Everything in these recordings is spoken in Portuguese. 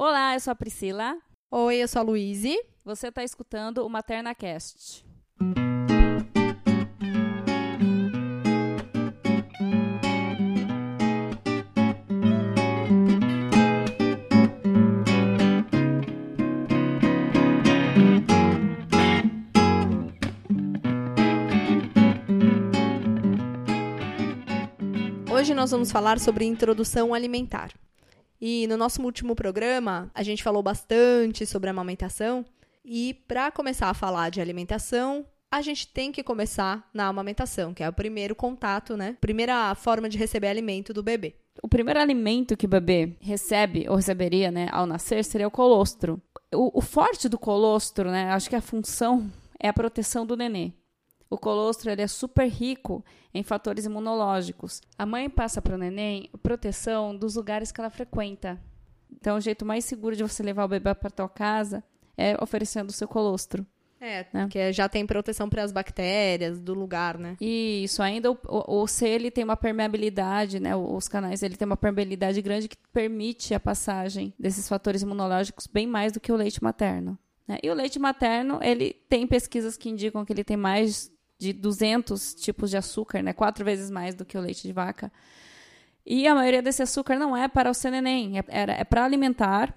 Olá, eu sou a Priscila. Oi, eu sou a Luíse. Você está escutando o MaternaCast. Hoje nós vamos falar sobre introdução alimentar. E no nosso último programa, a gente falou bastante sobre amamentação. E para começar a falar de alimentação, a gente tem que começar na amamentação, que é o primeiro contato, né? Primeira forma de receber alimento do bebê. O primeiro alimento que o bebê recebe ou receberia, né, ao nascer seria o colostro. O, o forte do colostro, né, acho que a função é a proteção do nenê. O colostro ele é super rico em fatores imunológicos. A mãe passa para o neném proteção dos lugares que ela frequenta. Então, o jeito mais seguro de você levar o bebê para tua casa é oferecendo o seu colostro. É, né? que já tem proteção para as bactérias do lugar, né? Isso, ainda o, o, o C ele tem uma permeabilidade, né? Os canais ele tem uma permeabilidade grande que permite a passagem desses fatores imunológicos bem mais do que o leite materno. Né? E o leite materno, ele tem pesquisas que indicam que ele tem mais de 200 tipos de açúcar, né? Quatro vezes mais do que o leite de vaca. E a maioria desse açúcar não é para o seu neném, é, é para alimentar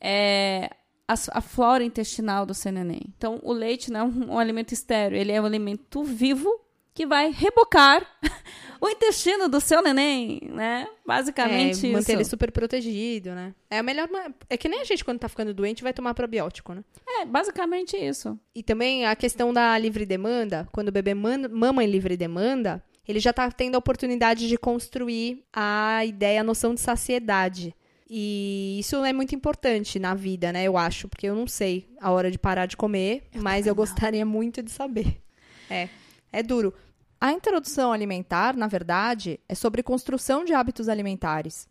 é, a, a, flora intestinal do seu neném. Então, o leite não é um, um alimento estéreo, ele é um alimento vivo que vai rebocar o intestino do seu neném, né? Basicamente é, isso. Manter ele super protegido, né? É a melhor. É que nem a gente, quando tá ficando doente, vai tomar probiótico, né? É, basicamente isso. E também a questão da livre demanda, quando o bebê mama em livre demanda, ele já tá tendo a oportunidade de construir a ideia, a noção de saciedade. E isso é muito importante na vida, né? Eu acho, porque eu não sei a hora de parar de comer, eu mas eu gostaria muito de saber. É, é duro. A introdução alimentar, na verdade, é sobre construção de hábitos alimentares,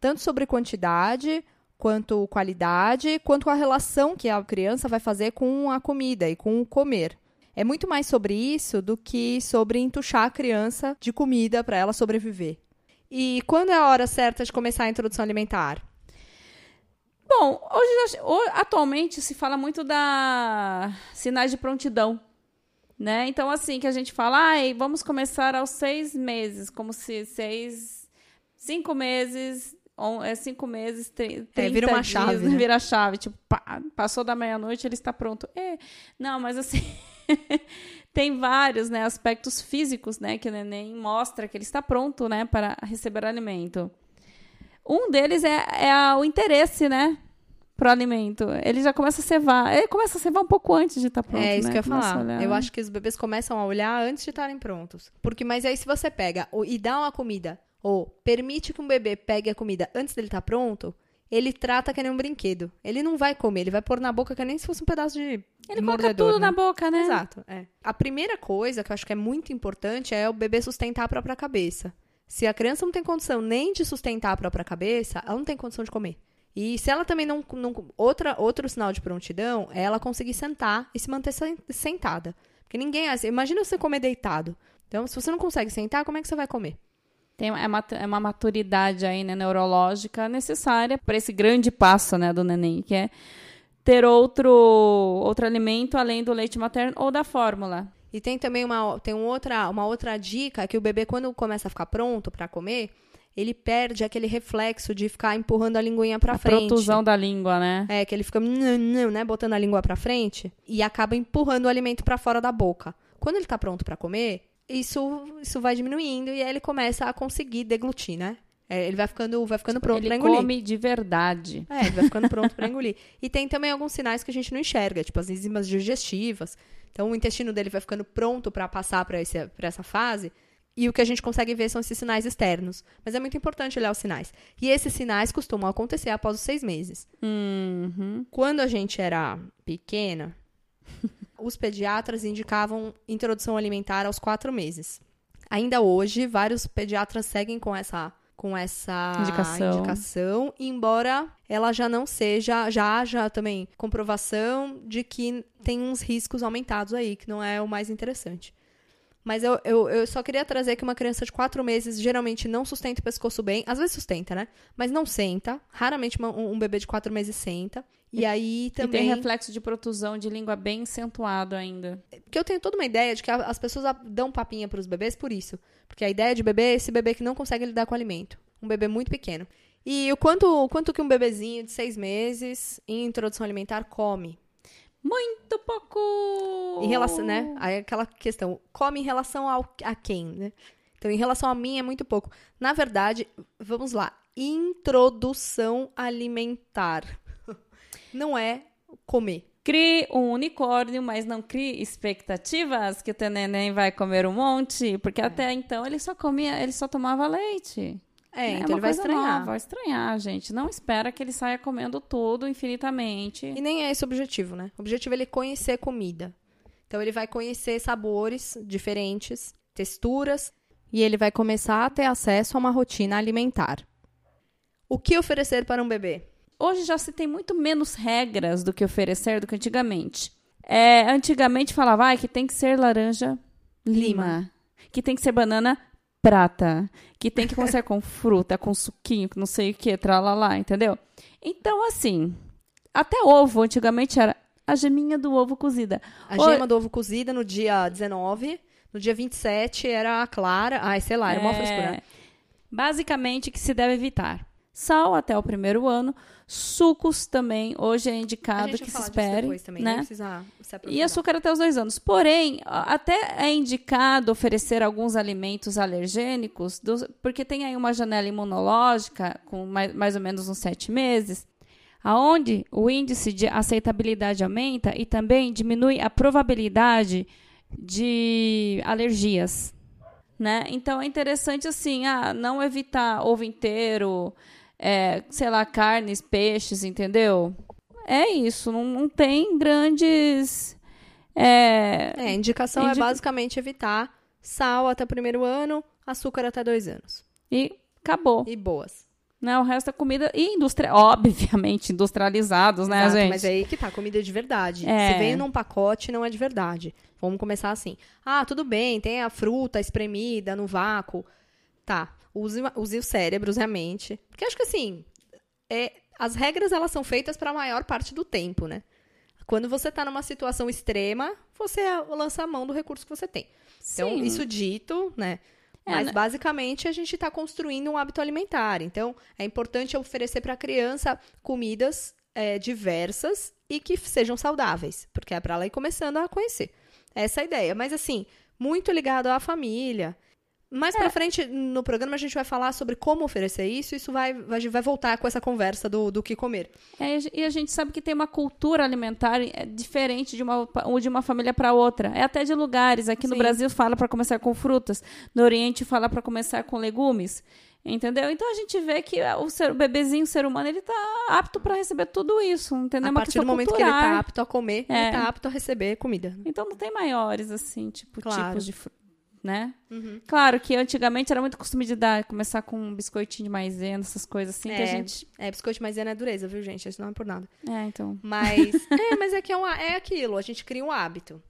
tanto sobre quantidade, quanto qualidade, quanto a relação que a criança vai fazer com a comida e com o comer. É muito mais sobre isso do que sobre entuchar a criança de comida para ela sobreviver. E quando é a hora certa de começar a introdução alimentar? Bom, hoje, atualmente se fala muito da sinais de prontidão né? Então, assim, que a gente fala, ai, vamos começar aos seis meses, como se seis, cinco meses, on, é cinco meses, trinta é, vira uma dias, chave, né? vira chave, tipo, pá, passou da meia-noite, ele está pronto. É, não, mas assim, tem vários, né, aspectos físicos, né, que o neném mostra que ele está pronto, né, para receber alimento. Um deles é, é o interesse, né, pro alimento. Ele já começa a cevar. Ele começa a cevar um pouco antes de estar tá pronto. É isso né? que eu ia falar. Eu acho que os bebês começam a olhar antes de estarem prontos. Porque, mas aí se você pega e dá uma comida, ou permite que um bebê pegue a comida antes dele estar tá pronto, ele trata que nem um brinquedo. Ele não vai comer, ele vai pôr na boca que nem se fosse um pedaço de. Ele coloca tudo né? na boca, né? Exato. É. A primeira coisa que eu acho que é muito importante é o bebê sustentar a própria cabeça. Se a criança não tem condição nem de sustentar a própria cabeça, ela não tem condição de comer. E se ela também não, não. outra, outro sinal de prontidão é ela conseguir sentar e se manter sentada. Porque ninguém. Assim, imagina você comer deitado. Então, se você não consegue sentar, como é que você vai comer? Tem, é, uma, é uma maturidade aí, né, neurológica necessária para esse grande passo né, do neném, que é ter outro, outro alimento além do leite materno ou da fórmula. E tem também uma, tem um outra, uma outra dica que o bebê, quando começa a ficar pronto para comer, ele perde aquele reflexo de ficar empurrando a linguinha para frente. A protusão da língua, né? É, que ele fica, né, botando a língua para frente e acaba empurrando o alimento para fora da boca. Quando ele tá pronto para comer, isso, isso vai diminuindo e aí ele começa a conseguir deglutir, né? É, ele vai ficando, vai ficando pronto pra engolir. Ele come de verdade. É, ele vai ficando pronto para engolir. E tem também alguns sinais que a gente não enxerga, tipo as enzimas digestivas. Então o intestino dele vai ficando pronto para passar para essa fase e o que a gente consegue ver são esses sinais externos. Mas é muito importante olhar os sinais. E esses sinais costumam acontecer após os seis meses. Uhum. Quando a gente era pequena, os pediatras indicavam introdução alimentar aos quatro meses. Ainda hoje, vários pediatras seguem com essa com essa indicação. indicação, embora ela já não seja, já haja também comprovação de que tem uns riscos aumentados aí, que não é o mais interessante. Mas eu, eu, eu só queria trazer que uma criança de quatro meses geralmente não sustenta o pescoço bem. Às vezes sustenta, né? Mas não senta. Raramente uma- um, um bebê de quatro meses senta. E aí E também. tem reflexo de protusão de língua bem acentuado ainda. Porque eu tenho toda uma ideia de que as pessoas dão papinha pros bebês por isso. Porque a ideia de bebê é esse bebê que não consegue lidar com alimento. Um bebê muito pequeno. E o quanto, o quanto que um bebezinho de seis meses, em introdução alimentar, come? Muito pouco! Em relação, né? Aí aquela questão, come em relação ao, a quem, né? Então, em relação a mim, é muito pouco. Na verdade, vamos lá. Introdução alimentar. Não é comer. Crie um unicórnio, mas não crie expectativas que o teu neném vai comer um monte, porque até então ele só comia, ele só tomava leite. É, então uma ele vai estranhar. nova, vai estranhar, gente. Não espera que ele saia comendo tudo infinitamente. E nem é esse o objetivo, né? O objetivo é ele conhecer comida. Então ele vai conhecer sabores diferentes, texturas, e ele vai começar a ter acesso a uma rotina alimentar. O que oferecer para um bebê? Hoje já se tem muito menos regras do que oferecer do que antigamente. É, antigamente falava ah, que tem que ser laranja lima, que tem que ser banana prata, que tem que começar com fruta, com suquinho, com não sei o que, tralalá, entendeu? Então, assim, até ovo, antigamente era a geminha do ovo cozida. A gema do ovo cozida no dia 19, no dia 27 era a clara. Ai, sei lá, era uma É, frescura. Basicamente, que se deve evitar. Sal até o primeiro ano, sucos também, hoje é indicado que se espere, também, né? precisa E açúcar até os dois anos. Porém, até é indicado oferecer alguns alimentos alergênicos, dos- porque tem aí uma janela imunológica com mais, mais ou menos uns sete meses, aonde o índice de aceitabilidade aumenta e também diminui a probabilidade de alergias. Né? Então é interessante assim, ah, não evitar ovo inteiro, é, sei lá, carnes, peixes, entendeu? É isso, não, não tem grandes. É, É, a indicação Indi- é basicamente evitar sal até o primeiro ano, açúcar até dois anos. e acabou. E boas. Né? O resto é comida e indústria, obviamente, industrializados, né, Exato, gente? Mas aí que tá, comida de verdade. É. Se veio num pacote, não é de verdade. Vamos começar assim. Ah, tudo bem, tem a fruta espremida no vácuo. Tá, use, use o cérebro, use a mente. Porque acho que assim, é, as regras elas são feitas para a maior parte do tempo, né? Quando você tá numa situação extrema, você lança a mão do recurso que você tem. Então, Sim. isso dito, né? É, Mas né? basicamente a gente está construindo um hábito alimentar. Então, é importante oferecer para a criança comidas é, diversas e que sejam saudáveis, porque é para ela ir começando a conhecer. Essa é a ideia. Mas assim, muito ligado à família. Mais É. pra frente no programa a gente vai falar sobre como oferecer isso. Isso vai, vai, vai voltar com essa conversa do, do que comer. É, e a gente sabe que tem uma cultura alimentar é, diferente de uma, de uma família para outra. É até de lugares. Aqui no Sim. Brasil fala para começar com frutas, no Oriente fala para começar com legumes. Entendeu? Então a gente vê que o, ser, o bebezinho, o ser humano, ele tá apto para receber tudo isso. Entendeu? É a uma partir do momento que cultural. ele tá apto a comer, É. ele tá apto a receber comida. Então não tem maiores, assim, tipo, Claro. tipos de fruta. Né? Uhum. Claro que antigamente era muito costume de dar, começar com um biscoitinho de maisena, essas coisas assim, que a É. gente. É, biscoito de maisena é dureza, viu, gente? Isso não é por nada. É, então. Mas é, mas é que é, uma- é aquilo, a gente cria um hábito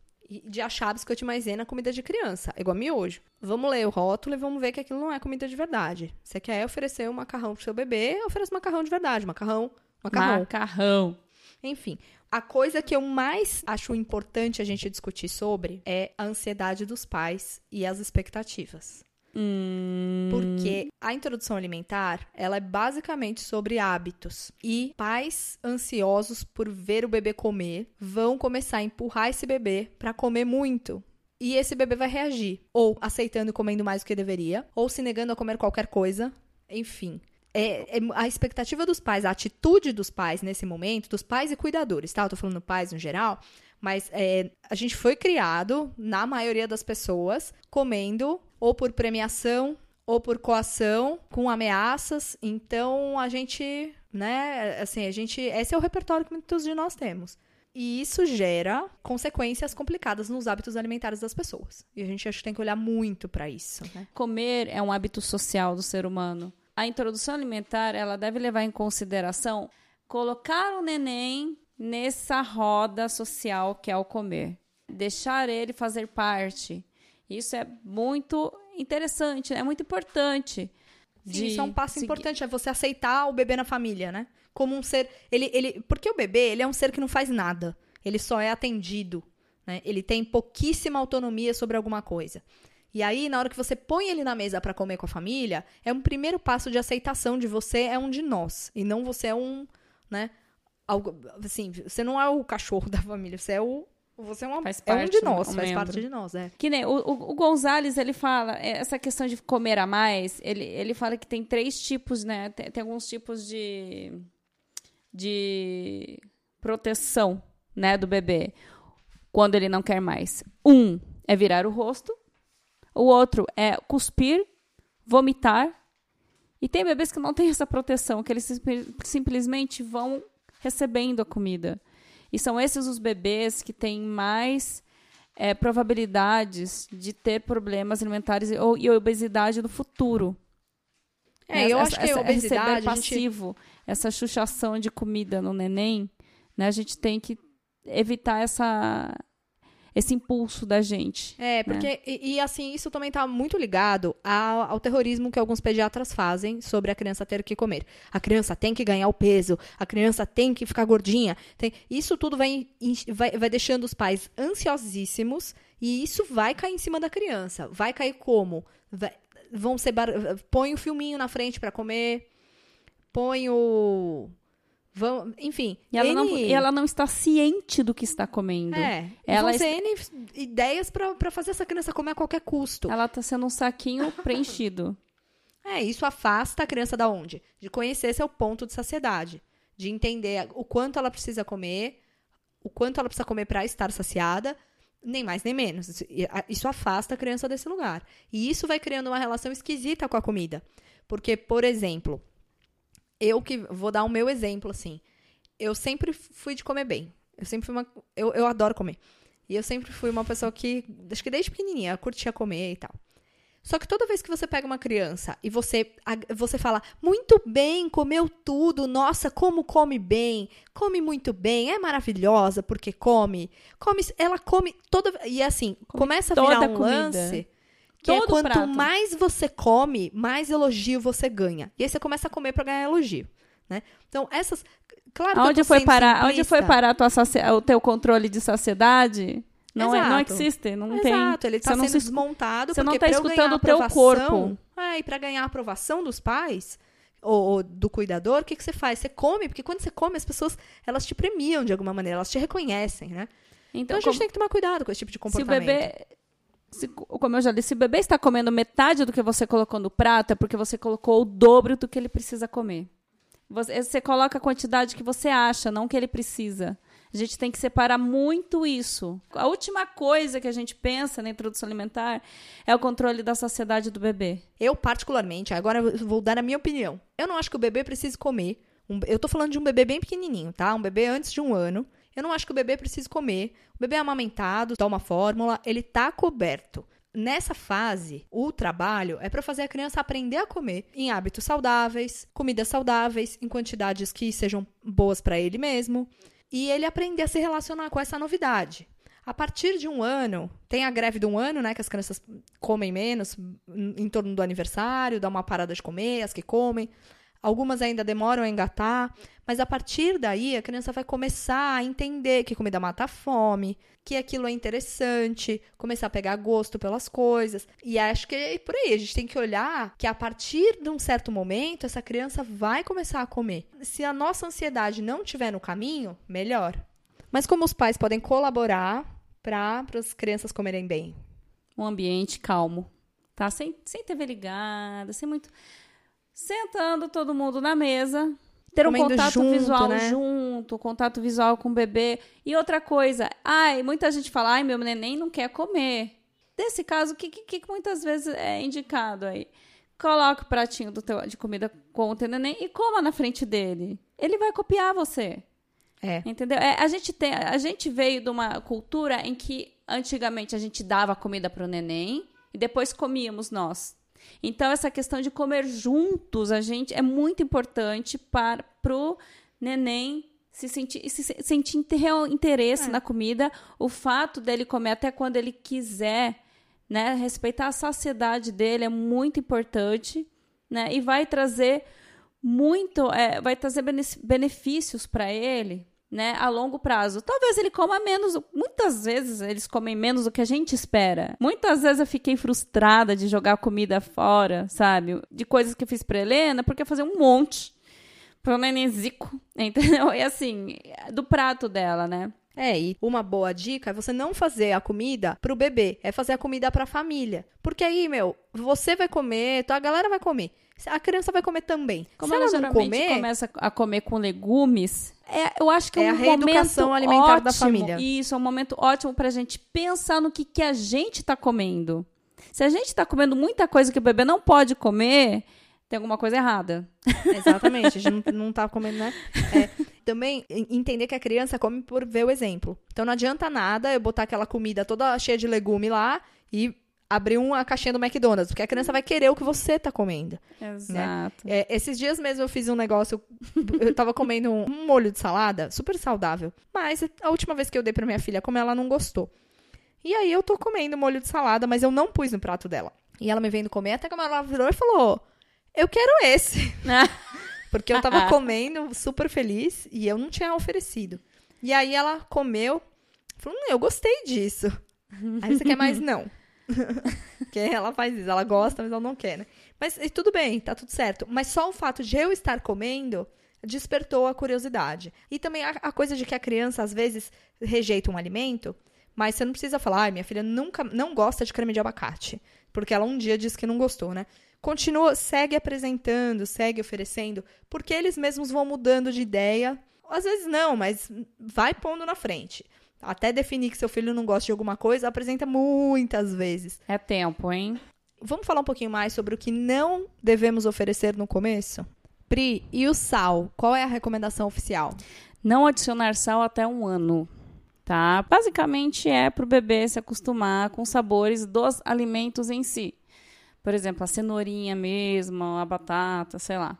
de achar biscoito de maisena comida de criança, é igual miojo. Vamos ler o rótulo e vamos ver que aquilo não é comida de verdade. Você quer oferecer um macarrão pro seu bebê, oferece macarrão de verdade, macarrão, macarrão. Macarrão. Enfim, a coisa que eu mais acho importante a gente discutir sobre é a ansiedade dos pais e as expectativas. Hum, Porque a introdução alimentar, ela é basicamente sobre hábitos. E pais ansiosos por ver o bebê comer vão começar a empurrar esse bebê para comer muito. E esse bebê vai reagir, ou aceitando e comendo mais do que deveria, ou se negando a comer qualquer coisa, enfim. É, é a expectativa dos pais, a atitude dos pais nesse momento, dos pais e cuidadores, tá? Eu tô falando pais no geral, mas é, a gente foi criado, na maioria das pessoas, comendo ou por premiação ou por coação, com ameaças. Então a gente, né, assim, a gente, esse é o repertório que muitos de nós temos. E isso gera consequências complicadas nos hábitos alimentares das pessoas. E a gente acho que tem que olhar muito para isso, né? Comer é um hábito social do ser humano. A introdução alimentar, ela deve levar em consideração colocar o neném nessa roda social que é o comer. Deixar ele fazer parte. Isso é muito interessante, é muito importante. Sim, isso é um passo seguir. importante, é você aceitar o bebê na família, né? Como um ser. Ele, ele, porque o bebê, ele é um ser que não faz nada. Ele só é atendido. Né? Ele tem pouquíssima autonomia sobre alguma coisa. E aí, na hora que você põe ele na mesa para comer com a família, é um primeiro passo de aceitação de você é um de nós. E não você é um, né? Algo, assim, você não é o cachorro da família, você é o. Você é, uma, faz parte, é um de nós, um faz membro. parte de nós, é. Que nem o, o, o Gonzales, ele fala, essa questão de comer a mais, ele, ele fala que tem três tipos, né? Tem, tem alguns tipos de, de proteção, né, do bebê, quando ele não quer mais. Um é virar o rosto, o outro é cuspir, vomitar. E tem bebês que não têm essa proteção, que eles simplesmente vão recebendo a comida. E são esses os bebês que têm mais é, probabilidades de ter problemas alimentares e, ou, e obesidade no futuro. É, né? eu essa, acho que a obesidade... passivo, gente... essa chuchação de comida no neném, né? A gente tem que evitar essa esse impulso da gente. É, porque, né? e, e, assim, isso também está muito ligado ao, ao, terrorismo que alguns pediatras fazem sobre a criança ter que comer. A criança tem que ganhar o peso, a criança tem que ficar gordinha. Tem, isso tudo vai, vai, vai deixando os pais ansiosíssimos e isso vai cair em cima da criança. Vai cair como? Vai, vão ser. Bar... Põe o filminho na frente para comer, põe o Vão, enfim. E ela, N... não, ela não está ciente do que está comendo. É. Ela vão ser N ideias para fazer essa criança comer a qualquer custo. Ela está sendo um saquinho preenchido. É, isso afasta a criança da onde? De conhecer seu ponto de saciedade. De entender o quanto ela precisa comer, o quanto ela precisa comer para estar saciada, nem mais nem menos. Isso afasta a criança desse lugar. E isso vai criando uma relação esquisita com a comida. Porque, por exemplo, eu que vou dar o meu exemplo, assim. Eu sempre fui de comer bem. Eu sempre fui uma. Eu, eu adoro comer. E eu sempre fui uma pessoa que, acho que desde pequenininha, curtia comer e tal. Só que toda vez que você pega uma criança e você, você fala, muito bem, comeu tudo, nossa, como come bem, come muito bem, é maravilhosa porque come, come, ela come toda, e assim, come começa a virar um comida. lance que é Todo é quanto prato. mais você come, mais elogio você ganha. E aí você começa a comer para ganhar elogio, né? Então, essas claro Onde foi parar? Onde foi parar tua o teu controle de saciedade? Não, é, não existe, não Exato, tem. Exato, ele está sendo se... desmontado você porque não está escutando o teu corpo. É, e para ganhar a aprovação dos pais ou, ou do cuidador, o que, que você faz? Você come, porque quando você come, as pessoas elas te premiam de alguma maneira, elas te reconhecem, né? Então, então a gente como... tem que tomar cuidado com esse tipo de comportamento. Se o bebê se, como eu já disse, se o bebê está comendo metade do que você colocou no prato, é porque você colocou o dobro do que ele precisa comer. Você, você coloca a quantidade que você acha, não que ele precisa. A gente tem que separar muito isso. A última coisa que a gente pensa na introdução alimentar é o controle da saciedade do bebê. Eu, particularmente, agora vou dar a minha opinião. Eu não acho que o bebê precise comer. Um, eu tô falando de um bebê bem pequenininho, tá? Um bebê antes de um ano. Eu não acho que o bebê precise comer. O bebê é amamentado, toma fórmula, ele tá coberto. Nessa fase, o trabalho é para fazer a criança aprender a comer em hábitos saudáveis, comidas saudáveis, em quantidades que sejam boas para ele mesmo, e ele aprender a se relacionar com essa novidade. A partir de um ano, tem a greve de um ano, né? Que as crianças comem menos em torno do aniversário, dá uma parada de comer, as que comem. Algumas ainda demoram a engatar, mas a partir daí a criança vai começar a entender que comida mata a fome, que aquilo é interessante, começar a pegar gosto pelas coisas. E acho que é por aí, a gente tem que olhar que a partir de um certo momento essa criança vai começar a comer. Se a nossa ansiedade não estiver no caminho, melhor. Mas como os pais podem colaborar para as crianças comerem bem? Um ambiente calmo, tá? Sem, sem TV ligada, sem muito sentando todo mundo na mesa, ter Comendo um contato junto, visual né? junto, contato visual com o bebê. E outra coisa, ai, muita gente fala, ai, meu neném não quer comer. Nesse caso, o que, que, que, muitas vezes é indicado aí? Coloque o pratinho teu, de comida com o teu neném e coma na frente dele. Ele vai copiar você. É. Entendeu? É, a, gente tem, a gente veio de uma cultura em que antigamente a gente dava comida para o neném e depois comíamos nós. Então, essa questão de comer juntos, a gente é muito importante para o neném se sentir, se sentir real interesse é. na comida, o fato dele comer até quando ele quiser, né? Respeitar a saciedade dele é muito importante, né? E vai trazer muito, é, vai trazer benefícios para ele, né, a longo prazo. Talvez ele coma menos, muitas vezes eles comem menos do que a gente espera. Muitas vezes eu fiquei frustrada de jogar comida fora, sabe? De coisas que eu fiz para Helena, porque eu fazia um monte pro nenenzico, entendeu? E assim, do prato dela, né? É, e uma boa dica é você não fazer a comida pro bebê, é fazer a comida pra família. Porque aí, meu, você vai comer, a galera vai comer. A criança vai comer também. Como Se ela, ela não comer, começa a comer com legumes, é, eu acho que é, é um a reeducação alimentar ótimo, da família. Isso, é um momento ótimo pra gente pensar no que, que a gente tá comendo. Se a gente tá comendo muita coisa que o bebê não pode comer, tem alguma coisa errada. Exatamente, a gente não, não tá comendo, né? É, também entender que a criança come por ver o exemplo. Então não adianta nada eu botar aquela comida toda cheia de legume lá e abrir uma caixinha do McDonald's, porque a criança vai querer o que você tá comendo. Né? Exato. Né? É, esses dias mesmo eu fiz um negócio, eu tava comendo um, molho de salada, super saudável, mas a última vez que eu dei pra minha filha comer, ela não gostou. E aí eu tô comendo molho de salada, mas eu não pus no prato dela. E ela me vendo comer, até que ela virou e falou: eu quero esse. Porque eu tava comendo super feliz e eu não tinha oferecido. E aí ela comeu, falou: hum, eu gostei disso. Aí você quer mais? Não. Porque ela faz isso, ela gosta, mas ela não quer, né? Mas tudo bem, tá tudo certo. Mas só o fato de eu estar comendo despertou a curiosidade. E também a, a coisa de que a criança, às vezes, rejeita um alimento, mas você não precisa falar, ah, minha filha nunca não gosta de creme de abacate. Porque ela um dia disse que não gostou, né? continua, segue apresentando, segue oferecendo, porque eles mesmos vão mudando de ideia. Às vezes não, mas vai pondo na frente. Até definir que seu filho não gosta de alguma coisa, apresenta muitas vezes. É tempo, hein? Vamos falar um pouquinho mais sobre o que não devemos oferecer no começo? Pri, e o sal? Qual é a recomendação oficial? Não adicionar sal até um ano tá? Basicamente é para o bebê se acostumar com os sabores dos alimentos em si. Por exemplo, a cenourinha mesmo, a batata, sei lá.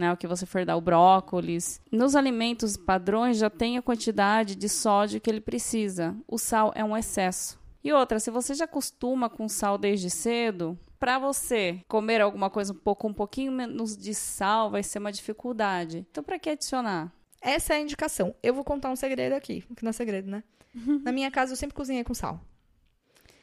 Né, o que você for dar, o brócolis. Nos alimentos padrões já tem a quantidade de sódio que ele precisa. O sal é um excesso. E outra, se você já acostuma com sal desde cedo, para você comer alguma coisa um pouco um pouquinho menos de sal vai ser uma dificuldade. Então para que adicionar? Essa é a indicação. Eu vou contar um segredo aqui, que não é segredo, né? Na minha casa eu sempre cozinhei com sal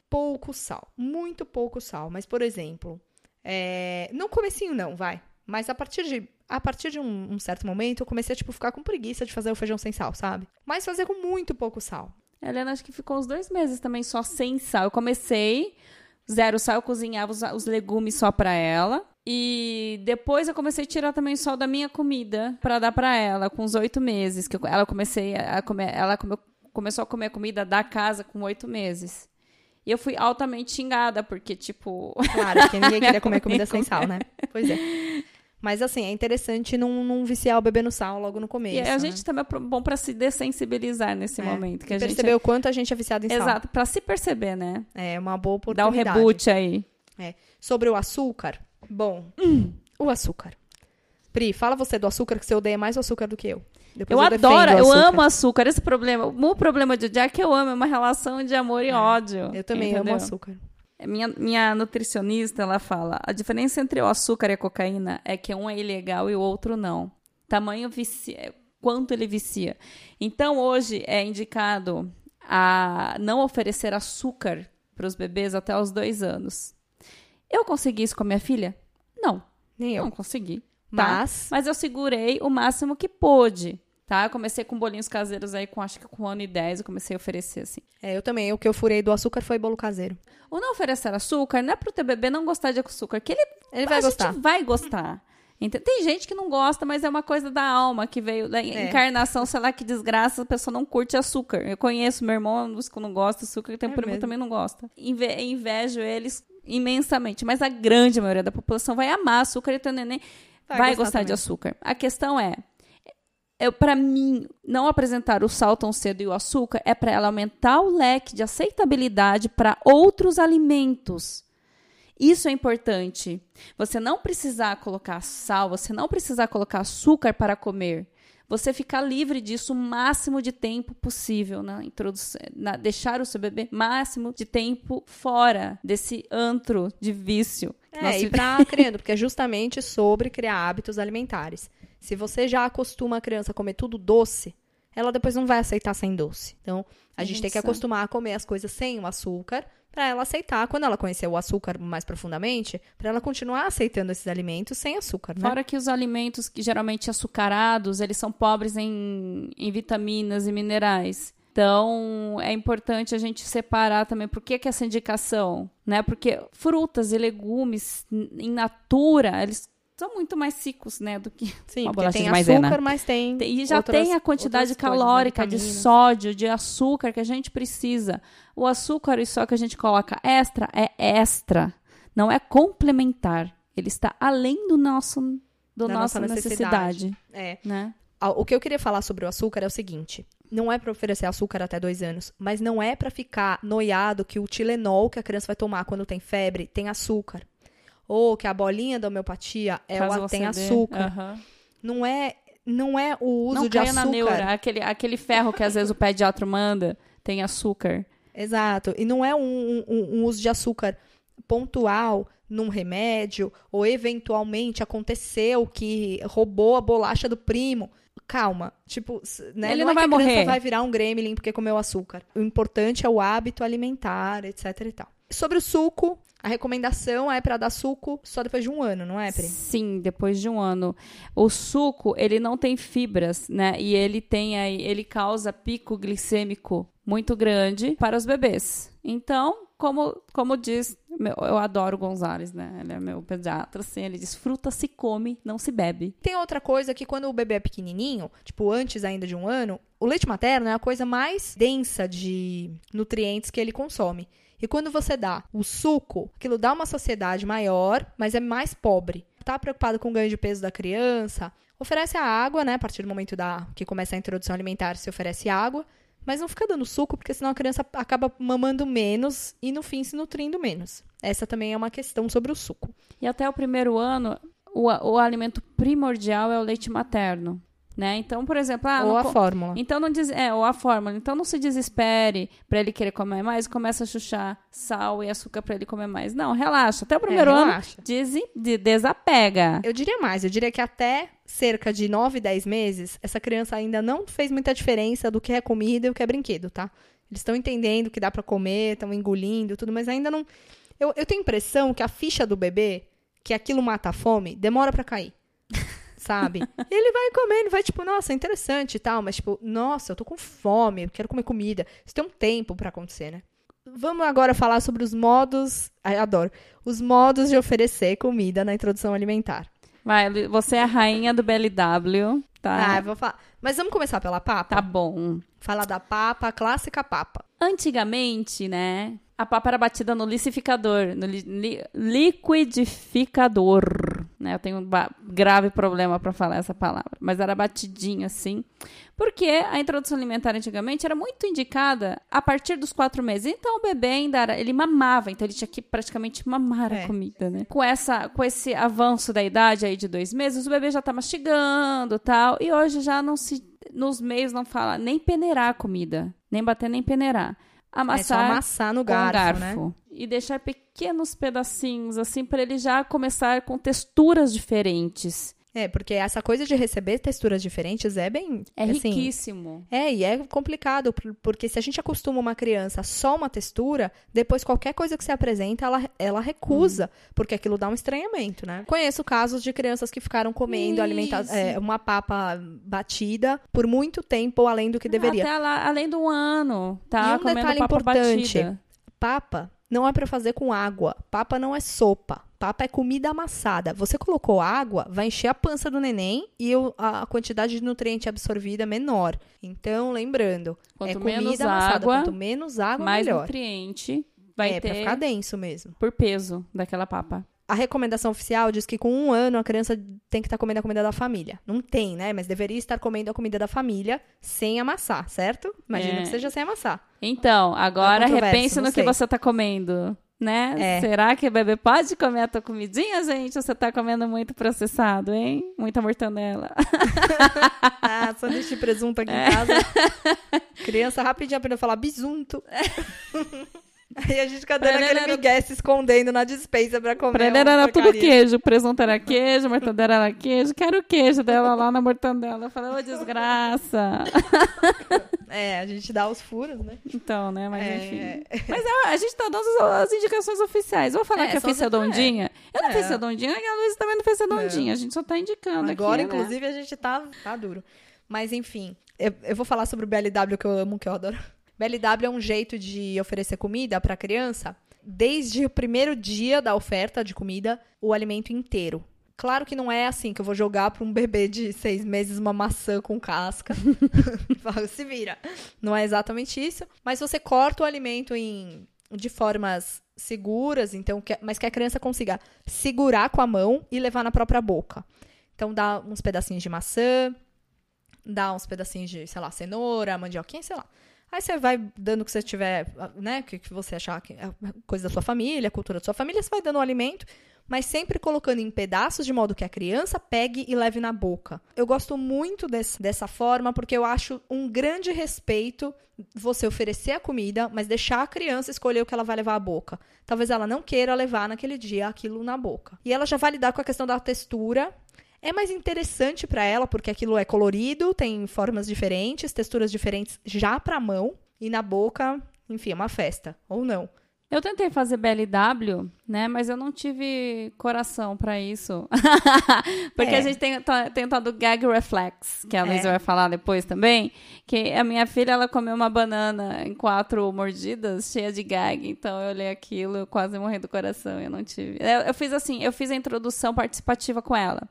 pouco sal, muito pouco sal. Mas, por exemplo, é, no comecinho não, vai. Mas a partir de, a partir de um, um, certo momento, eu comecei a tipo, ficar com preguiça de fazer o feijão sem sal, sabe? Mas fazer com muito pouco sal. Helena acho que ficou uns dois meses também só sem sal. Eu comecei zero sal, eu cozinhava os, os legumes só para ela. E depois eu comecei a tirar também o sal da minha comida para dar para ela, com uns oito meses. que eu, Ela comecei a comer, ela come, começou a comer comida da casa com oito meses. E eu fui altamente xingada, porque, tipo. Claro, porque ninguém queria comer comida sem sal, né? Pois é. Mas assim, é interessante não, não viciar o bebê no sal logo no começo. E a né? gente também é bom para se dessensibilizar nesse é, momento. Que a perceber gente... o quanto a gente é viciado em Exato, sal. Exato, para se perceber, né? É uma boa oportunidade. Dá o um reboot aí. É. Sobre o açúcar, bom, hum. o açúcar. Pri, fala você do açúcar, que você odeia mais o açúcar do que eu. Depois eu, eu adoro, eu amo açúcar. Esse problema, o problema de odiar é que eu amo, é uma relação de amor e é, ódio. Eu também entendeu? amo açúcar. Minha, minha nutricionista, ela fala, a diferença entre o açúcar e a cocaína é que um é ilegal e o outro não. Tamanho vicia, quanto ele vicia. Então, hoje é indicado a não oferecer açúcar para os bebês até os dois anos. Eu consegui isso com a minha filha? Não. Nem eu. Não consegui. Tá? Mas... Mas eu segurei o máximo que pôde tá? Eu comecei com bolinhos caseiros aí com acho que com um ano e dez, eu comecei a oferecer assim. É, eu também. O que eu furei do açúcar foi bolo caseiro. O não oferecer açúcar não é pro teu bebê não gostar de açúcar, que ele, ele vai gostar. vai gostar. Tem gente que não gosta, mas é uma coisa da alma que veio da é. encarnação, sei lá que desgraça, a pessoa não curte açúcar. Eu conheço meu irmão, dos que não gosta de açúcar, tem é primo também não gosta. Inve invejo eles imensamente, mas a grande maioria da população vai amar açúcar e teu neném vai, vai gostar, gostar de açúcar. A questão é, para mim, não apresentar o sal tão cedo e o açúcar é para ela aumentar o leque de aceitabilidade para outros alimentos. Isso é importante. Você não precisar colocar sal, você não precisar colocar açúcar para comer. você ficar livre disso o máximo de tempo possível na introdução, na, deixar o seu bebê máximo de tempo fora desse antro de vício. É, Nossa, e pra criando, porque é justamente sobre criar hábitos alimentares. Se você já acostuma a criança a comer tudo doce, ela depois não vai aceitar sem doce. Então, a, gente, tem que acostumar a comer as coisas sem o açúcar para ela aceitar, quando ela conhecer o açúcar mais profundamente, para ela continuar aceitando esses alimentos sem açúcar, né? Fora que os alimentos que geralmente açucarados, eles são pobres em, em vitaminas e minerais. Então, é importante a gente separar também por que, que essa indicação, né? Porque frutas e legumes em natura, eles são muito mais secos, né, do que Sim, uma bolacha tem de maisena. açúcar, mas tem E já outras, tem a quantidade calórica coisas, né, de sódio, de açúcar que a gente precisa. O açúcar e só que a gente coloca extra é extra, não é complementar. Ele está além do nosso do da nossa, nossa necessidade. necessidade. É. Né? O que eu queria falar sobre o açúcar é o seguinte: não é para oferecer açúcar até dois anos, mas não é para ficar noiado que o Tilenol que a criança vai tomar quando tem febre tem açúcar ou que a bolinha da homeopatia ela tem açúcar. Uhum. Não é não é o uso não de açúcar. Na neura, aquele, aquele ferro que às vezes o pediatra manda tem açúcar. Exato. E não é um, um, um uso de açúcar pontual num remédio, ou eventualmente aconteceu que roubou a bolacha do primo. Calma, tipo, né? Ele não, não é vai morrer. vai virar um gremlin porque comeu açúcar. O importante é o hábito alimentar, etc e tal. Sobre o suco, a recomendação é para dar suco só depois de um ano, não é, Pri? Sim, depois de um ano. O suco, ele não tem fibras, né? E ele tem aí, ele causa pico glicêmico muito grande para os bebês. Então, como, como diz, meu, eu adoro o Gonzalez, né? Ele é meu pediatra, assim, ele diz, fruta se come, não se bebe. Tem outra coisa que quando o bebê é pequenininho, tipo, antes ainda de um ano, o leite materno é a coisa mais densa de nutrientes que ele consome. E quando você dá o suco, aquilo dá uma sociedade maior, mas é mais pobre. Tá preocupado com o ganho de peso da criança? Oferece a água, né? A partir do momento da que começa a introdução alimentar, se oferece água. Mas não fica dando suco, porque senão a criança acaba mamando menos e no fim se nutrindo menos. Essa também é uma questão sobre o suco. E até o primeiro ano, o, o alimento primordial é o leite materno. Né? Então, por exemplo, ah, ou não, a fórmula. Então não diz, é, ou a fórmula. Então não se desespere para ele querer comer mais, começa a chuchar sal e açúcar para ele comer mais. Não, relaxa. Até o primeiro é, ano des, de, desapega. Eu diria mais, eu diria que até cerca de 9, 10 meses, essa criança ainda não fez muita diferença do que é comida e o que é brinquedo, tá? Eles estão entendendo que dá para comer, estão engolindo tudo, mas ainda não. Eu, eu tenho a impressão que a ficha do bebê, que aquilo mata a fome, demora para cair sabe? ele vai comendo, vai tipo, nossa, interessante e tal, mas tipo, nossa, eu tô com fome, eu quero comer comida. Isso tem um tempo para acontecer, né? Vamos agora falar sobre os modos, ai, adoro, os modos de oferecer comida na introdução alimentar. Vai, você é a rainha do BLW, tá? Ah, vou falar. Mas vamos começar pela papa? Tá bom. Falar da papa, clássica papa. Antigamente, né, a papa era batida no liquidificador, no li li liquidificador, né? Eu tenho um grave problema para falar essa palavra, mas era batidinho assim, porque a introdução alimentar antigamente era muito indicada a partir dos quatro meses. Então o bebê ainda era, ele mamava, então ele tinha que praticamente mamar é. a comida, né? Com essa, com esse avanço da idade aí de dois meses, o bebê já tá mastigando, tal, e hoje já não se, nos meios não fala nem peneirar a comida, nem bater nem peneirar amassar, é amassar no garfo, garfo né? e deixar pequenos pedacinhos assim para ele já começar com texturas diferentes. É, porque essa coisa de receber texturas diferentes é bem. É assim, riquíssimo. É, e é complicado, porque se a gente acostuma uma criança só uma textura, depois qualquer coisa que se apresenta, ela, ela recusa, hum. porque aquilo dá um estranhamento, né? Conheço casos de crianças que ficaram comendo alimenta é, uma papa batida por muito tempo, além do que deveria. Até lá, além do ano, tá? E um comendo detalhe papa importante: batida. papa não é para fazer com água. Papa não é sopa. Papa é comida amassada. Você colocou água, vai encher a pança do neném e a quantidade de nutriente absorvida é menor. Então, lembrando, quanto é comida menos amassada. Água, quanto menos água, mais melhor. nutriente vai é, ter. É, pra ficar denso mesmo. Por peso daquela papa. A recomendação oficial diz que com um ano a criança tem que estar comendo a comida da família. Não tem, né? Mas deveria estar comendo a comida da família sem amassar, certo? Imagina é. que seja sem amassar. Então, agora repense no que você está comendo. né? É. Será que o bebê pode comer a tua comidinha, gente? Ou você tá comendo muito processado, hein? Muita mortandela. Ah, sanduíche de presunto aqui É. em casa. Criança rapidinho aprendeu a falar bisunto. Aí a gente fica dando ele aquele era- migué se escondendo na dispensa pra comer. Uma era tudo queijo. Presunto era queijo, mortandela era queijo. Quero o queijo dela lá na mortandela. Eu falei, ô desgraça. É, a gente dá os furos, né? Então, né? Mas É. enfim. Mas é, a gente tá dando as, as indicações oficiais. Vou falar É, que eu fiz você- redondinha. Eu não É. fiz redondinha, a Luísa também não fez redondinha. A gente só tá indicando Agora, aqui. né? inclusive, a gente tá, tá duro. Mas, enfim, eu, eu vou falar sobre o BLW que eu amo, que eu adoro. BLW é um jeito de oferecer comida pra criança desde o primeiro dia da oferta de comida, o alimento inteiro. Claro que não é assim que eu vou jogar pra um bebê de seis meses uma maçã com casca. Se vira. Não é exatamente isso. Mas você corta o alimento em, de formas seguras, então, que- mas que a criança consiga segurar com a mão e levar na própria boca. Então dá uns pedacinhos de maçã, dá uns pedacinhos de, sei lá, cenoura, mandioquinha, sei lá. Aí você vai dando o que você tiver, né, o que, que você achar que é coisa da sua família, cultura da sua família, você vai dando o alimento, mas sempre colocando em pedaços de modo que a criança pegue e leve na boca. Eu gosto muito desse- dessa forma porque eu acho um grande respeito você oferecer a comida, mas deixar a criança escolher o que ela vai levar à boca. Talvez ela não queira levar naquele dia aquilo na boca. E ela já vai lidar com a questão da textura é mais interessante para ela porque aquilo é colorido, tem formas diferentes, texturas diferentes já para mão e na boca, enfim, é uma festa ou não. Eu tentei fazer BLW, né? Mas eu não tive coração pra isso. Porque É. a gente tem, tá- tem o tal do gag reflex, que a É. Luísa vai falar depois também. Que a minha filha, ela comeu uma banana em quatro mordidas, cheia de gag. Então eu olhei aquilo, eu quase morri do coração. Eu não tive. Eu, eu fiz assim, eu fiz a introdução participativa com ela.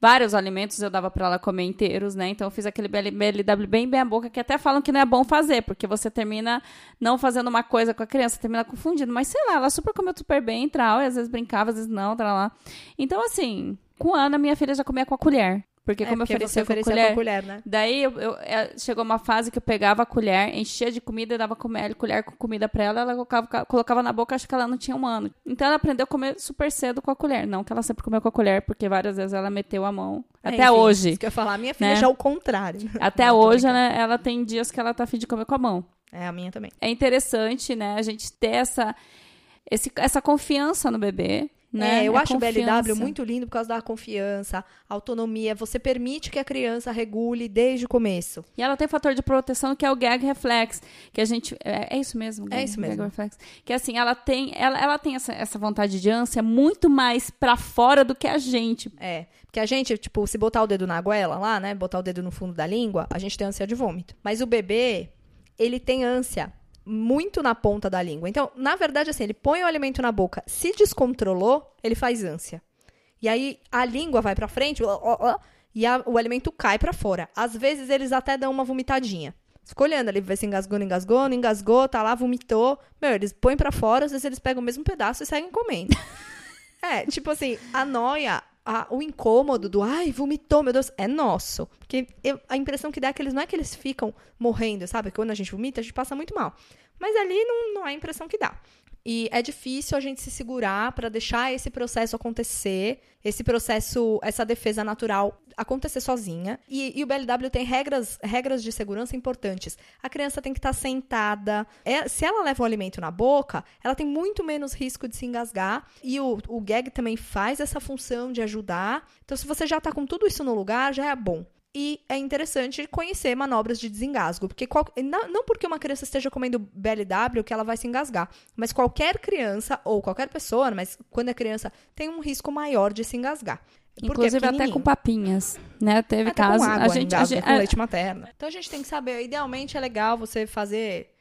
Vários alimentos eu dava pra ela comer inteiros, né? Então eu fiz aquele BL BLW bem bem a boca, que até falam que não é bom fazer, porque você termina não fazendo uma coisa com a criança, termina confundindo. Mas sei lá, ela super comeu super bem, tal, e às vezes brincava, às vezes não, tal lá. Então, assim, com Ana, minha filha já comia com a colher. Porque como é porque eu oferecia com a oferecia colher, com colher, né? Daí eu, eu- é, chegou uma fase que eu pegava a colher, enchia de comida e dava comer, colher com comida pra ela, ela colocava, colocava na boca, acho que ela não tinha um ano. Então ela aprendeu a comer super cedo com a colher. Não que ela sempre comeu com a colher, porque várias vezes ela meteu a mão. É, Até enfim, hoje. Isso que eu ia falar, a minha filha né? já é o contrário. Até Não, hoje, né, ela tem dias que ela tá afim de comer com a mão. É a minha também. É interessante, né, a gente ter essa, esse, essa confiança no bebê. Né? É, eu É acho o BLW confiança. muito lindo por causa da confiança, autonomia. Você permite que a criança regule desde o começo. E ela tem um fator de proteção que é o gag reflex, que a gente é, é isso mesmo, É gag- isso mesmo. gag reflex, que assim ela tem, ela, ela tem essa, essa vontade de ânsia muito mais pra fora do que a gente. É. Porque a gente, tipo, se botar o dedo na goela lá, né? Botar o dedo no fundo da língua, a gente tem ânsia de vômito. Mas o bebê, ele tem ânsia muito na ponta da língua. Então, na verdade, assim, ele põe o alimento na boca, se descontrolou, ele faz ânsia. E aí a língua vai pra frente ó, ó, ó, e a- o alimento cai pra fora. Às vezes eles até dão uma vomitadinha. Fica olhando ali, vê se engasgou, não engasgou, não engasgou, tá lá, vomitou. Meu, eles põem pra fora, às vezes eles pegam o mesmo pedaço e seguem comendo. É, tipo assim, a noia, a- o incômodo do ai, vomitou, meu Deus, é nosso. Porque eu- a impressão que dá é que eles não é que eles ficam morrendo, sabe? Que quando a gente vomita, a gente passa muito mal. Mas ali não, não é a impressão que dá. E é difícil a gente se segurar para deixar esse processo acontecer, esse processo, essa defesa natural acontecer sozinha. E, e o BLW tem regras, regras de segurança importantes. A criança tem que estar sentada. É- se ela leva o alimento na boca, ela tem muito menos risco de se engasgar. E o, o gag também faz essa função de ajudar. Então, se você já está com tudo isso no lugar, já é bom. E é interessante conhecer manobras de desengasgo, porque qual- não, não porque uma criança esteja comendo BLW que ela vai se engasgar, mas qualquer criança ou qualquer pessoa, mas quando é criança, tem um risco maior de se engasgar. Porque é Inclusive até pequenininho. com papinhas, né? Teve Até casos, com água, a gente, a gente com é, leite materno. Então a gente tem que saber, idealmente é legal você fazer,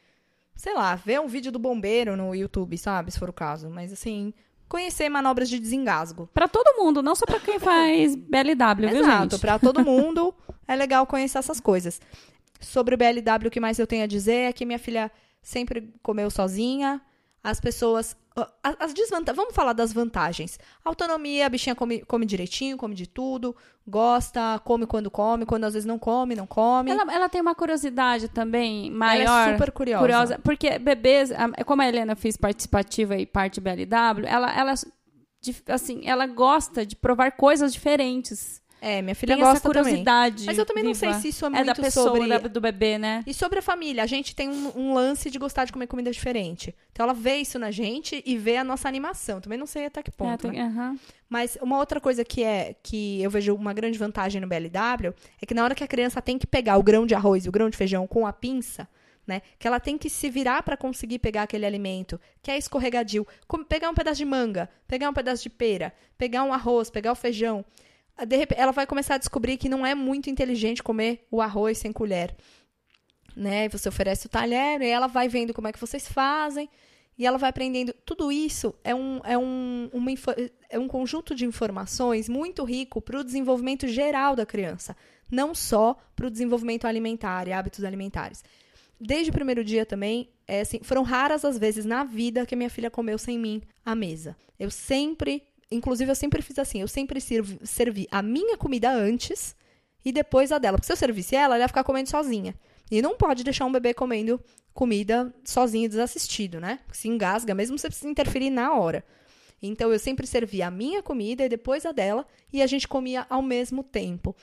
sei lá, ver um vídeo do bombeiro no YouTube, sabe, se for o caso, mas assim, conhecer manobras de desengasgo. Pra todo mundo, não só pra quem faz BLW, viu, Exato, gente? pra todo mundo é legal conhecer essas coisas. Sobre o BLW, o que mais eu tenho a dizer é que minha filha sempre comeu sozinha. As pessoas. As desvantagens. Vamos falar das vantagens. Autonomia, a bichinha come, come direitinho, come de tudo, gosta, come quando come, quando às vezes não come, não come. Ela, ela tem uma curiosidade também maior. Ela é super curiosa. curiosa porque bebês, como a Helena fez participativa e parte BLW, ela, ela, assim, ela gosta de provar coisas diferentes. É, minha filha tem gosta essa curiosidade. Também. Mas eu também viva. não sei se isso é muito é da pessoa, sobre... da, do bebê, né? E sobre a família, a gente tem um, um, lance de gostar de comer comida diferente. Então ela vê isso na gente e vê a nossa animação. Também não sei até que ponto. É, tem, né? uh -huh. Mas uma outra coisa que é que eu vejo uma grande vantagem no BLW é que na hora que a criança tem que pegar o grão de arroz e o grão de feijão com a pinça, né? Que ela tem que se virar para conseguir pegar aquele alimento, que é escorregadio. Como pegar um pedaço de manga, pegar um pedaço de pera, pegar um arroz, pegar o feijão de repente, ela vai começar a descobrir que não é muito inteligente comer o arroz sem colher. Né? Você oferece o talher e ela vai vendo como é que vocês fazem e ela vai aprendendo. Tudo isso é um, é um, uma, é um conjunto de informações muito rico para o desenvolvimento geral da criança, não só para o desenvolvimento alimentar e hábitos alimentares. Desde o primeiro dia também, é assim, foram raras as vezes na vida que minha filha comeu sem mim à mesa. Eu sempre Inclusive, eu sempre fiz assim: eu sempre servi a minha comida antes e depois a dela. Porque se eu servisse ela, ela ia ficar comendo sozinha. E não pode deixar um bebê comendo comida sozinho, desassistido, né? Se engasga, mesmo se você interferir na hora. Então, eu sempre servia a minha comida e depois a dela, e a gente comia ao mesmo tempo.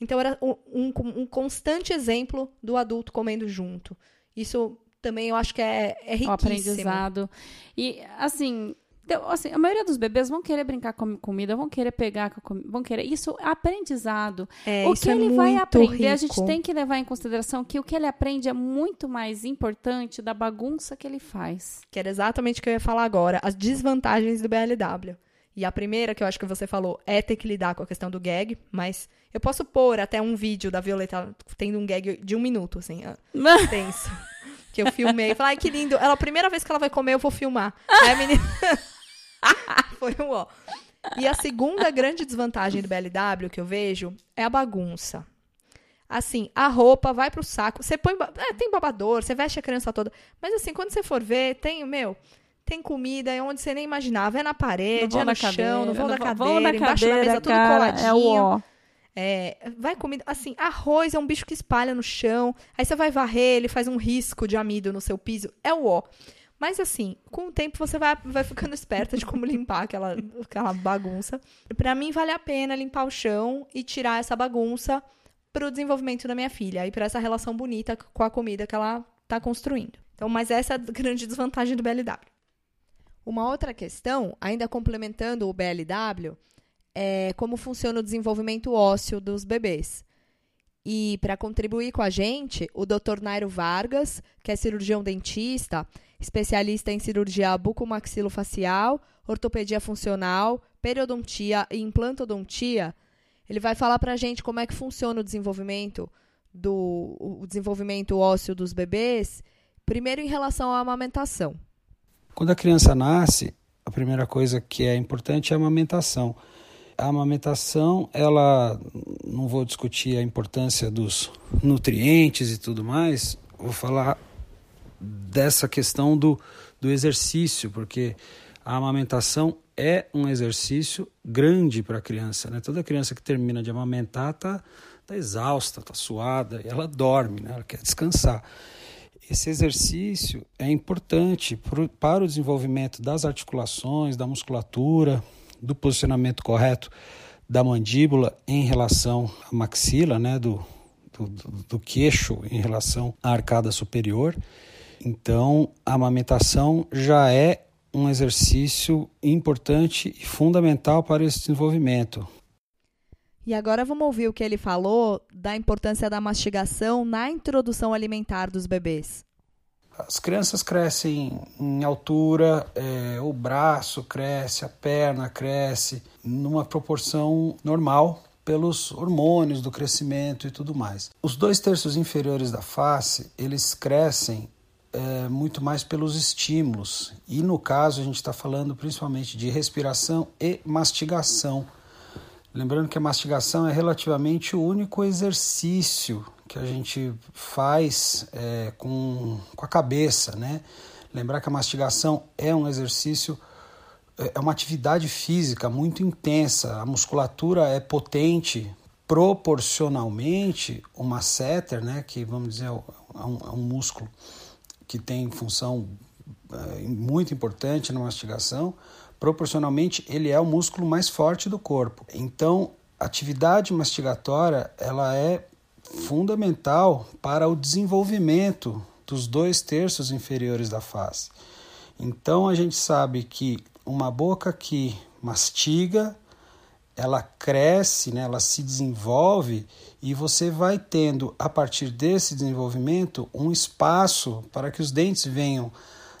Então, era um, um, um constante exemplo do adulto comendo junto. Isso também eu acho que é, é riquíssimo. O aprendizado. E, assim, então, assim, a maioria dos bebês vão querer brincar com comida, vão querer pegar, vão querer. Isso é aprendizado. É, o que é ele vai aprender, rico. a gente tem que levar em consideração que o que ele aprende é muito mais importante da bagunça que ele faz. Que era exatamente o que eu ia falar agora, as desvantagens do BLW. E a primeira que eu acho que você falou é ter que lidar com a questão do gag, mas eu posso pôr até um vídeo da Violeta tendo um gag de um minuto, assim, tenso. que eu filmei. Falei, ai, que lindo. Ela, a primeira vez que ela vai comer, eu vou filmar. A menina. Foi um ó. E a segunda grande desvantagem do BLW que eu vejo é a bagunça. Assim, a roupa vai pro saco. Você põe. É, tem babador, você veste a criança toda. Mas assim, quando você for ver, tem, meu. Tem comida é onde você nem imaginava. É na parede, é no chão, cadeira, no vão da cadeira, da embaixo da mesa, tudo coladinho. É o ó. É, vai comida. Assim, arroz é um bicho que espalha no chão. Aí você vai varrer, ele faz um risco de amido no seu piso. É o ó. Mas assim, com o tempo você vai, vai ficando esperta de como limpar aquela, aquela bagunça. Para mim, vale a pena limpar o chão e tirar essa bagunça para o desenvolvimento da minha filha e para essa relação bonita com a comida que ela está construindo. Então, mas essa é a grande desvantagem do BLW. Uma outra questão, ainda complementando o BLW, é como funciona o desenvolvimento ósseo dos bebês. E para contribuir com a gente, o Dr. Nairo Vargas, que é cirurgião dentista, especialista em cirurgia bucomaxilofacial, ortopedia funcional, periodontia e implantodontia, ele vai falar para a gente como é que funciona o desenvolvimento do o desenvolvimento ósseo dos bebês, primeiro em relação à amamentação. Quando a criança nasce, a primeira coisa que é importante é a amamentação. A amamentação, ela não vou discutir a importância dos nutrientes e tudo mais, vou falar dessa questão do, do exercício, porque a amamentação é um exercício grande para a criança. Né? Toda criança que termina de amamentar está tá exausta, está suada, e ela dorme, né? ela quer descansar. Esse exercício é importante pro, para o desenvolvimento das articulações, da musculatura, do posicionamento correto da mandíbula em relação à maxila, né? do, do, do queixo em relação à arcada superior. Então, a amamentação já é um exercício importante e fundamental para esse desenvolvimento. E agora vamos ouvir o que ele falou da importância da mastigação na introdução alimentar dos bebês. As crianças crescem em altura, é, o braço cresce, a perna cresce, numa proporção normal pelos hormônios do crescimento e tudo mais. Os dois terços inferiores da face, eles crescem é, muito mais pelos estímulos. E no caso, a gente está falando principalmente de respiração e mastigação. Lembrando que a mastigação é relativamente o único exercício que a gente faz é, com, com a cabeça, né? Lembrar que a mastigação é um exercício, é uma atividade física muito intensa. A musculatura é potente proporcionalmente. O masseter, né, que vamos dizer é um, é um músculo que tem função é, muito importante na mastigação, proporcionalmente ele é o músculo mais forte do corpo. Então, a atividade mastigatória ela é fundamental para o desenvolvimento dos dois terços inferiores da face. Então a gente sabe que uma boca que mastiga, ela cresce, né, ela se desenvolve e você vai tendo a partir desse desenvolvimento um espaço para que os dentes venham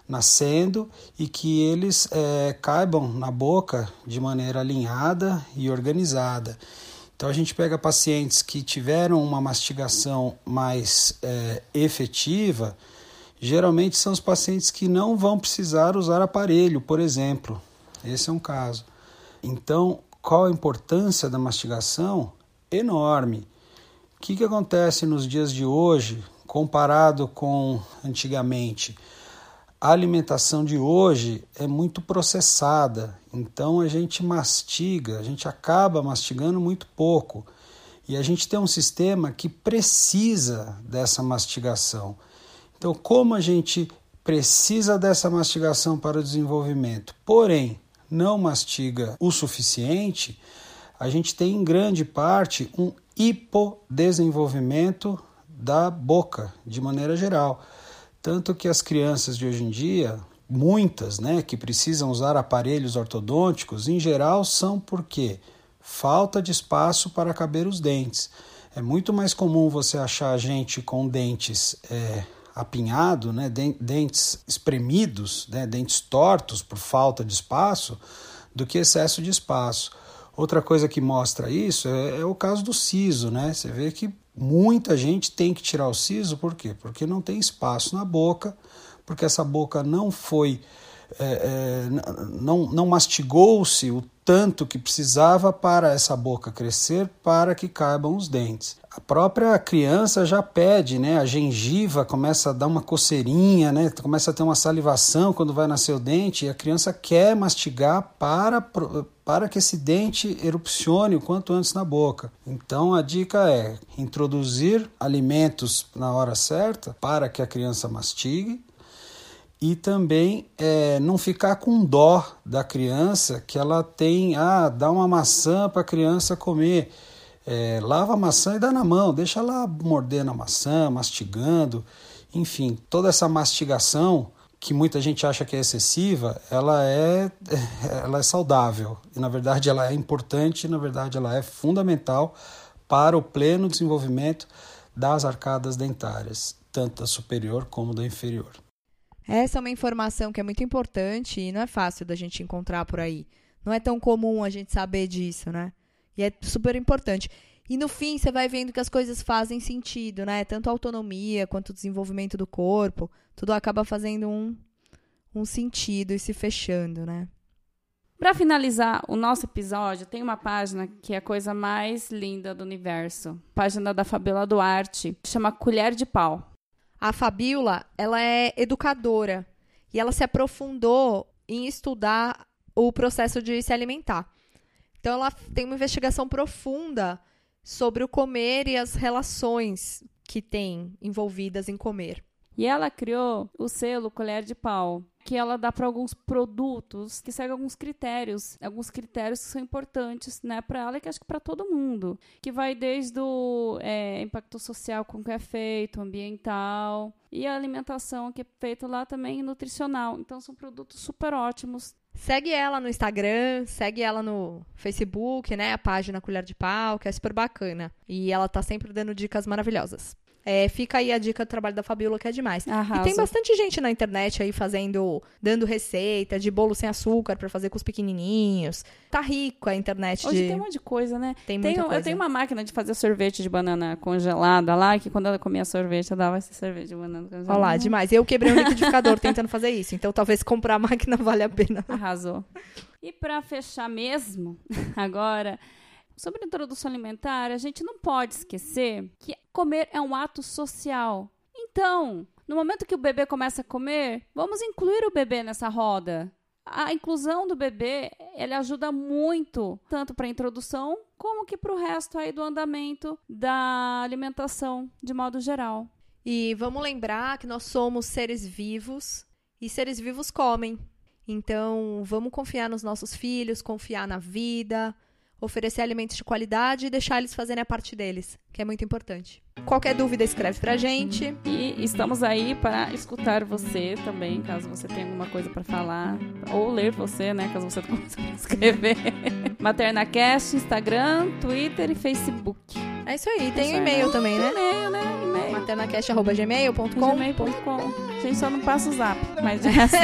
nascendo e que eles é, caibam na boca de maneira alinhada e organizada. Então a gente pega pacientes que tiveram uma mastigação mais é, efetiva, geralmente são os pacientes que não vão precisar usar aparelho, por exemplo. Esse é um caso. Então, qual a importância da mastigação? Enorme. O que, que acontece nos dias de hoje comparado com antigamente? A alimentação de hoje é muito processada, então a gente mastiga, a gente acaba mastigando muito pouco. E a gente tem um sistema que precisa dessa mastigação. Então, como a gente precisa dessa mastigação para o desenvolvimento, porém não mastiga o suficiente, a gente tem em grande parte um hipodesenvolvimento da boca, de maneira geral. Tanto que as crianças de hoje em dia, muitas, né, que precisam usar aparelhos ortodônticos, em geral são porque falta de espaço para caber os dentes. É muito mais comum você achar gente com dentes é, apinhado, né, dentes espremidos, né, dentes tortos por falta de espaço, do que excesso de espaço. Outra coisa que mostra isso é, é o caso do siso, né? Você vê que Muita gente tem que tirar o siso, por quê? Porque não tem espaço na boca, porque essa boca não foi. É, é, não, não mastigou-se o tanto que precisava para essa boca crescer para que caibam os dentes. A própria criança já pede, né? A gengiva começa a dar uma coceirinha, né? Começa a ter uma salivação quando vai nascer o dente e a criança quer mastigar para para que esse dente erupcione o quanto antes na boca. Então a dica é introduzir alimentos na hora certa para que a criança mastigue e também é, não ficar com dó da criança que ela tem, ah, dá uma maçã para a criança comer. É, lava a maçã e dá na mão, deixa ela morder na maçã, mastigando, enfim, toda essa mastigação que muita gente acha que é excessiva, ela é, ela é saudável. E na verdade ela é importante, na verdade ela é fundamental para o pleno desenvolvimento das arcadas dentárias, tanto da superior como da inferior. Essa é uma informação que é muito importante e não é fácil da gente encontrar por aí. Não é tão comum a gente saber disso, né? E é super importante. E no fim, você vai vendo que as coisas fazem sentido, né? Tanto a autonomia quanto o desenvolvimento do corpo, tudo acaba fazendo um, um sentido e se fechando, né? Para finalizar o nosso episódio, tem uma página que é a coisa mais linda do universo. Página da Fabiola Duarte, chama Colher de Pau. A Fabiola, ela é educadora e ela se aprofundou em estudar o processo de se alimentar. Então ela tem uma investigação profunda sobre o comer e as relações que tem envolvidas em comer. E ela criou o selo Colher de Pau, que ela dá para alguns produtos que seguem alguns critérios, alguns critérios que são importantes, né, para ela e que acho que para todo mundo, que vai desde o é, impacto social com que é feito, ambiental e a alimentação que é feita lá também nutricional. Então são produtos super ótimos Segue ela no Instagram, segue ela no Facebook, né? A página Colher de Pau, que é super bacana. E ela tá sempre dando dicas maravilhosas. É, fica aí a dica do trabalho da Fabiola, que é demais. E tem bastante gente na internet aí fazendo, dando receita de bolo sem açúcar para fazer com os pequenininhos. Tá rico a internet. Hoje de... tem um monte de coisa, né? Tem muita coisa. Eu tenho uma máquina de fazer sorvete de banana congelada lá, que quando ela comia sorvete, eu dava esse sorvete de banana congelada. Olha lá, demais. Eu quebrei um liquidificador tentando fazer isso. Então talvez comprar a máquina vale a pena. Arrasou. E para fechar mesmo, agora sobre introdução alimentar, a gente não pode esquecer que comer é um ato social. Então, no momento que o bebê começa a comer, vamos incluir o bebê nessa roda. A inclusão do bebê, ele ajuda muito, tanto para a introdução, como que para o resto aí do andamento da alimentação, de modo geral. E vamos lembrar que nós somos seres vivos e seres vivos comem. Então, vamos confiar nos nossos filhos, confiar na vida, oferecer alimentos de qualidade e deixar eles fazerem a parte deles, que é muito importante. Qualquer dúvida, escreve pra gente. E estamos aí para escutar você também, caso você tenha alguma coisa para falar. Ou ler você, né? Caso você não consiga escrever. MaternaCast, Instagram, Twitter e Facebook. É isso aí. Tem o um e-mail também, né? E-mail, né? E-mail. maternacast.gmail.com gmail.com. A gente só não passa o zap, mas de resto,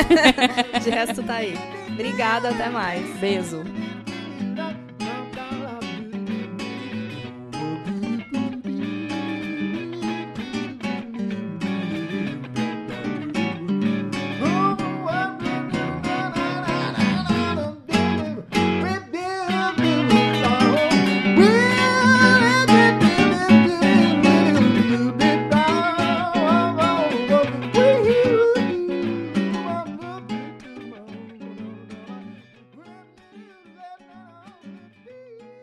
De resto tá aí. Obrigada, até mais. beijo.